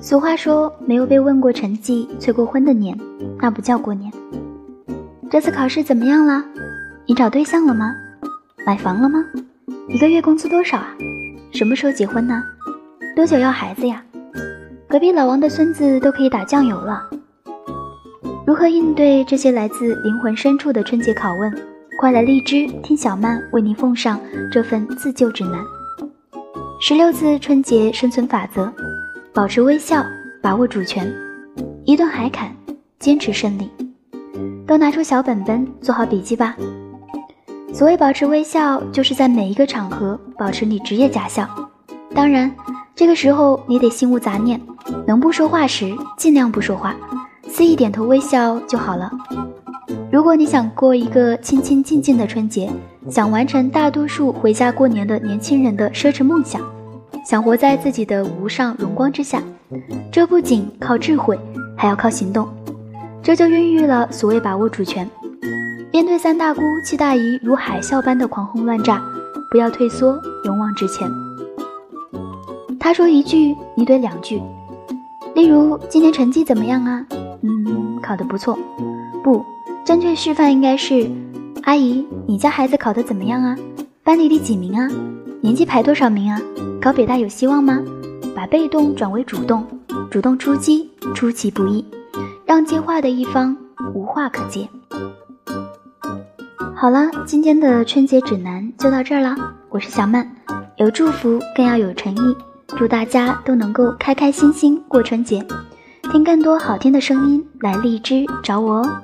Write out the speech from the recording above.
俗话说，没有被问过成绩、催过婚的年，那不叫过年。这次考试怎么样了？你找对象了吗？买房了吗？一个月工资多少啊？什么时候结婚呢？多久要孩子呀？隔壁老王的孙子都可以打酱油了。如何应对这些来自灵魂深处的春节拷问？快来荔枝听小曼为您奉上这份自救指南：十六字春节生存法则，保持微笑，把握主权，一顿海侃，坚持胜利。都拿出小本本，做好笔记吧。所谓保持微笑，就是在每一个场合保持你职业假笑。当然，这个时候你得心无杂念，能不说话时尽量不说话。肆意点头微笑就好了。如果你想过一个清清静静的春节，想完成大多数回家过年的年轻人的奢侈梦想，想活在自己的无上荣光之下，这不仅靠智慧，还要靠行动。这就孕育了所谓把握主权。面对三大姑七大姨如海啸般的狂轰乱炸，不要退缩，勇往直前。他说一句，你怼两句。例如，今天成绩怎么样啊？嗯，考得不错。不，正确示范应该是：阿姨，你家孩子考得怎么样啊？班里第几名啊？年级排多少名啊？考北大有希望吗？把被动转为主动，主动出击，出其不意，让接话的一方无话可接。好了，今天的春节指南就到这儿了。我是小曼，有祝福更要有诚意，祝大家都能够开开心心过春节。听更多好听的声音，来荔枝找我哦。